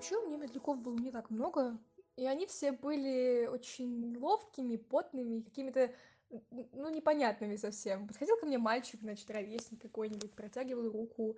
Вообще у меня медляков было не так много, и они все были очень ловкими, потными, какими-то, ну, непонятными совсем. Подходил ко мне мальчик, значит, ровесник какой-нибудь, протягивал руку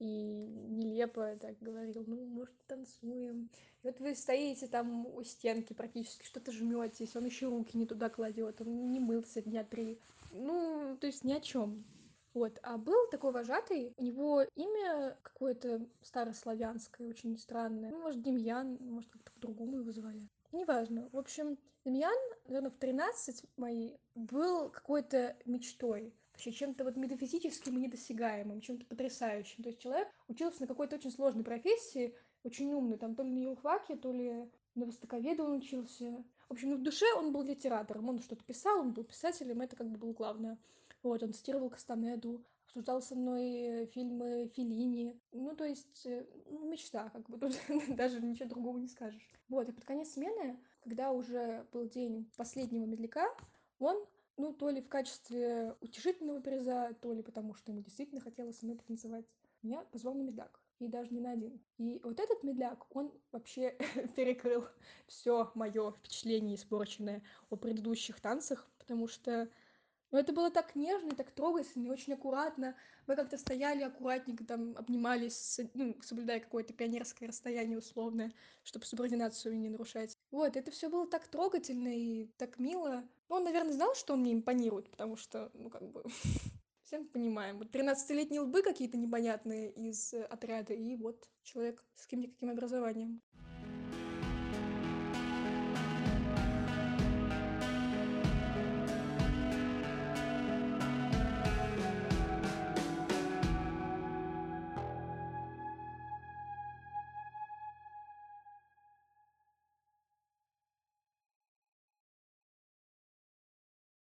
и нелепо так говорил, ну, может, танцуем. И вот вы стоите там у стенки практически, что-то жметесь, он еще руки не туда кладет, он не мылся дня три. Ну, то есть ни о чем. Вот, а был такой вожатый, у него имя какое-то старославянское, очень странное. Ну, может, Демьян, может, как-то по-другому его звали. Неважно. В общем, Демьян, наверное, в 13 мои был какой-то мечтой. Вообще чем-то вот метафизическим и недосягаемым, чем-то потрясающим. То есть человек учился на какой-то очень сложной профессии, очень умный, там то ли на юрфаке, то ли на востоковеда он учился. В общем, ну, в душе он был литератором, он что-то писал, он был писателем, это как бы было главное. Вот, он цитировал Кастанеду, обсуждал со мной э, фильмы Феллини. Ну, то есть, э, ну, мечта, как бы, тут даже ничего другого не скажешь. Вот, и под конец смены, когда уже был день последнего медляка, он, ну, то ли в качестве утешительного приза, то ли потому, что ему действительно хотелось со мной потанцевать, меня позвал на медляк. И даже не на один. И вот этот медляк, он вообще перекрыл все мое впечатление испорченное о предыдущих танцах, потому что но это было так нежно и так трогательно, и очень аккуратно. Мы как-то стояли аккуратненько, там, обнимались, ну, соблюдая какое-то пионерское расстояние условное, чтобы субординацию не нарушать. Вот, это все было так трогательно и так мило. Ну, он, наверное, знал, что он мне импонирует, потому что, ну, как бы, все мы понимаем. Вот 13-летние лбы какие-то непонятные из отряда, и вот человек с каким-никаким образованием.